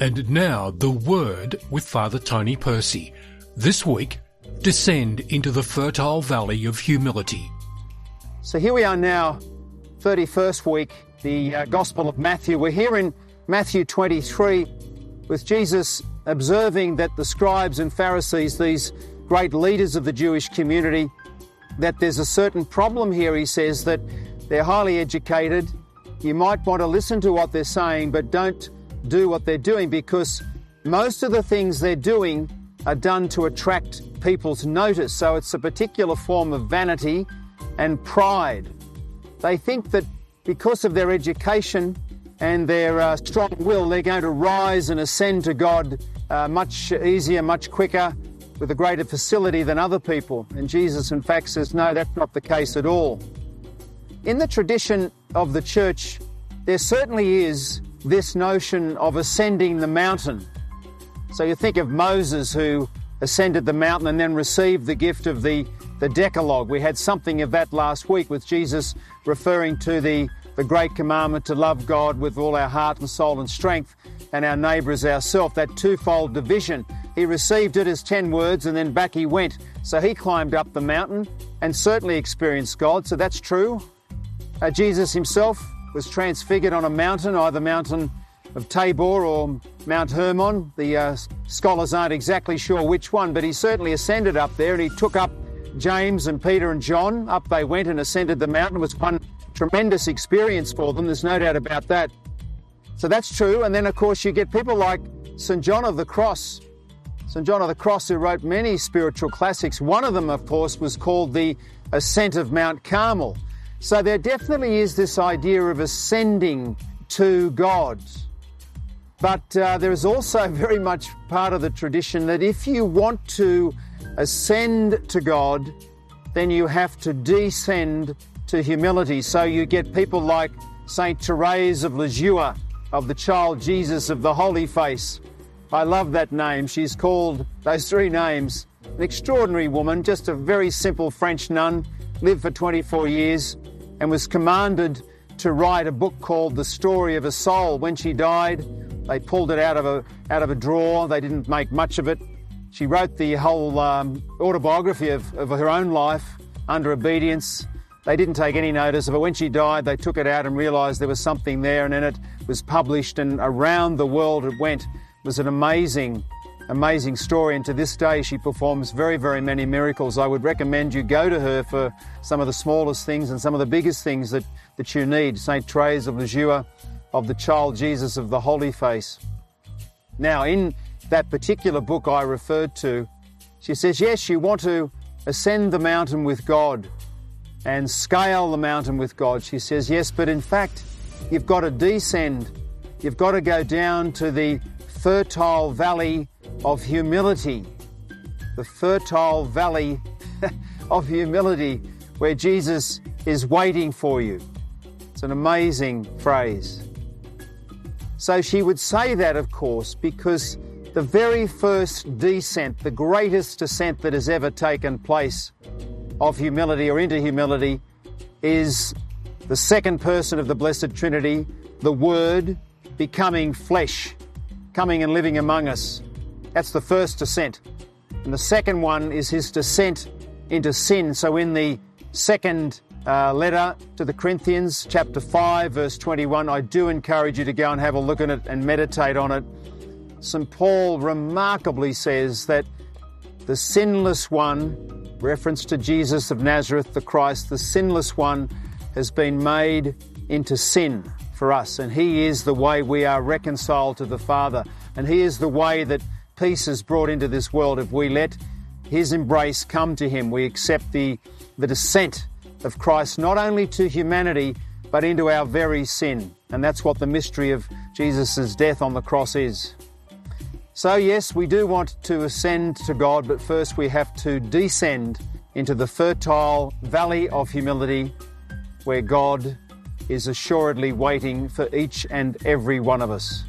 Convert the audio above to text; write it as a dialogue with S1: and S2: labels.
S1: And now, the Word with Father Tony Percy. This week, descend into the fertile valley of humility.
S2: So here we are now, 31st week, the uh, Gospel of Matthew. We're here in Matthew 23 with Jesus observing that the scribes and Pharisees, these great leaders of the Jewish community, that there's a certain problem here, he says, that they're highly educated. You might want to listen to what they're saying, but don't do what they're doing because most of the things they're doing are done to attract people's notice. So it's a particular form of vanity and pride. They think that because of their education and their uh, strong will, they're going to rise and ascend to God uh, much easier, much quicker, with a greater facility than other people. And Jesus, in fact, says, no, that's not the case at all. In the tradition of the church, there certainly is this notion of ascending the mountain. So you think of Moses who ascended the mountain and then received the gift of the, the Decalogue. We had something of that last week with Jesus referring to the, the great commandment to love God with all our heart and soul and strength and our neighbour as ourself, that twofold division. He received it as 10 words and then back he went. So he climbed up the mountain and certainly experienced God. So that's true. Uh, Jesus himself was transfigured on a mountain, either mountain of Tabor or Mount Hermon. The uh, scholars aren't exactly sure which one, but he certainly ascended up there and he took up James and Peter and John. Up they went and ascended the mountain. It was one tremendous experience for them, there's no doubt about that. So that's true. And then, of course, you get people like St. John of the Cross. St. John of the Cross, who wrote many spiritual classics. One of them, of course, was called The Ascent of Mount Carmel. So there definitely is this idea of ascending to God. But uh, there is also very much part of the tradition that if you want to ascend to God, then you have to descend to humility. So you get people like Saint Therese of Lisieux, of the child Jesus of the Holy Face. I love that name. She's called those three names. An extraordinary woman, just a very simple French nun, lived for 24 years and was commanded to write a book called The Story of a Soul. When she died, they pulled it out of a, out of a drawer. They didn't make much of it. She wrote the whole um, autobiography of, of her own life under obedience. They didn't take any notice of it. When she died, they took it out and realised there was something there, and then it was published, and around the world it went. It was an amazing amazing story, and to this day she performs very, very many miracles. I would recommend you go to her for some of the smallest things and some of the biggest things that, that you need. St. Therese of Lisieux, of the child Jesus of the Holy Face. Now, in that particular book I referred to, she says, yes, you want to ascend the mountain with God and scale the mountain with God. She says, yes, but in fact, you've got to descend. You've got to go down to the fertile valley of humility, the fertile valley of humility where Jesus is waiting for you. It's an amazing phrase. So she would say that, of course, because the very first descent, the greatest descent that has ever taken place of humility or into humility, is the second person of the Blessed Trinity, the Word, becoming flesh, coming and living among us. That's the first descent. And the second one is his descent into sin. So in the second uh, letter to the Corinthians, chapter 5, verse 21, I do encourage you to go and have a look at it and meditate on it. St. Paul remarkably says that the sinless one, reference to Jesus of Nazareth, the Christ, the sinless one has been made into sin for us. And he is the way we are reconciled to the Father. And he is the way that peace is brought into this world if we let his embrace come to him. We accept the, the descent of Christ not only to humanity, but into our very sin. And that's what the mystery of Jesus' death on the cross is. So, yes, we do want to ascend to God, but first we have to descend into the fertile valley of humility where God is assuredly waiting for each and every one of us.